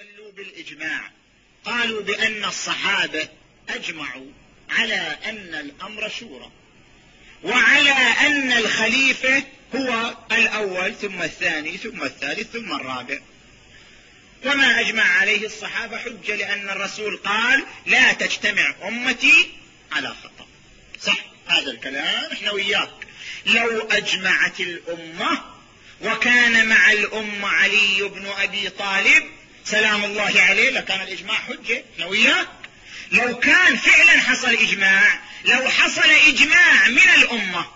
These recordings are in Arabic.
استدلوا بالإجماع. قالوا بأن الصحابة أجمعوا على أن الأمر شورى. وعلى أن الخليفة هو الأول ثم الثاني ثم الثالث ثم الرابع. وما أجمع عليه الصحابة حجة لأن الرسول قال لا تجتمع أمتي على خطأ. صح هذا الكلام إحنا وياك. لو أجمعت الأمة وكان مع الأمة علي بن أبي طالب سلام الله عليه لكان الإجماع حجة إحنا وياك لو كان فعلا حصل إجماع لو حصل إجماع من الأمة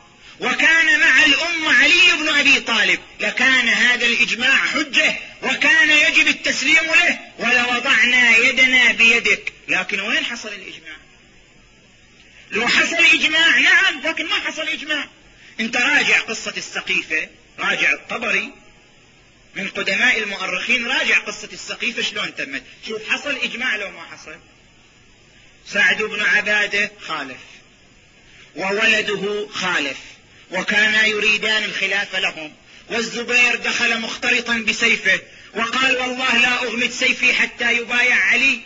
وكان مع الأمة علي بن أبي طالب لكان هذا الإجماع حجة وكان يجب التسليم له ولوضعنا يدنا بيدك. لكن وين حصل الإجماع؟ لو حصل إجماع نعم لكن ما حصل إجماع. انت راجع قصة السقيفة راجع الطبري من قدماء المؤرخين راجع قصة السقيفة شلون تمت. شوف حصل إجماع لو ما حصل. سعد بن عبادة خالف وولده خالف وكانا يريدان الخلاف لهم. والزبير دخل مختلطا بسيفه وقال والله لا أغمد سيفي حتى يبايع علي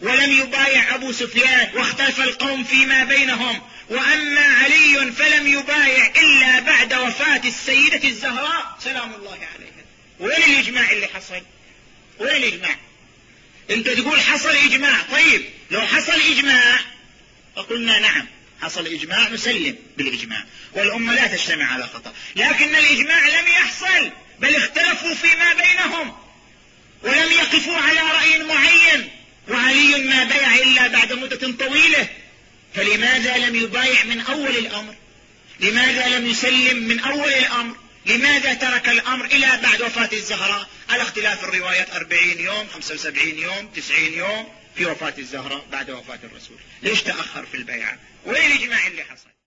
ولم يبايع أبو سفيان واختلف القوم فيما بينهم. وأما علي فلم يبايع إلا بعد وفاة السيدة الزهراء. سلام الله عليها. وين الإجماع اللي حصل؟ وين الإجماع؟ أنت تقول حصل إجماع طيب لو حصل إجماع فقلنا نعم حصل إجماع نسلم بالإجماع والأمة لا تجتمع على خطأ لكن الإجماع لم يحصل بل اختلفوا فيما بينهم ولم يقفوا على رأي معين وعلي ما بيع إلا بعد مدة طويلة فلماذا لم يبايع من أول الأمر؟ لماذا لم يسلم من أول الأمر؟ لماذا ترك الأمر إلى بعد وفاة الزهراء؟ على اختلاف الروايات أربعين يوم خمسة وسبعين يوم تسعين يوم في وفاة الزهراء بعد وفاة الرسول. ليش تأخر في البيعة وين الإجماع اللي حصل؟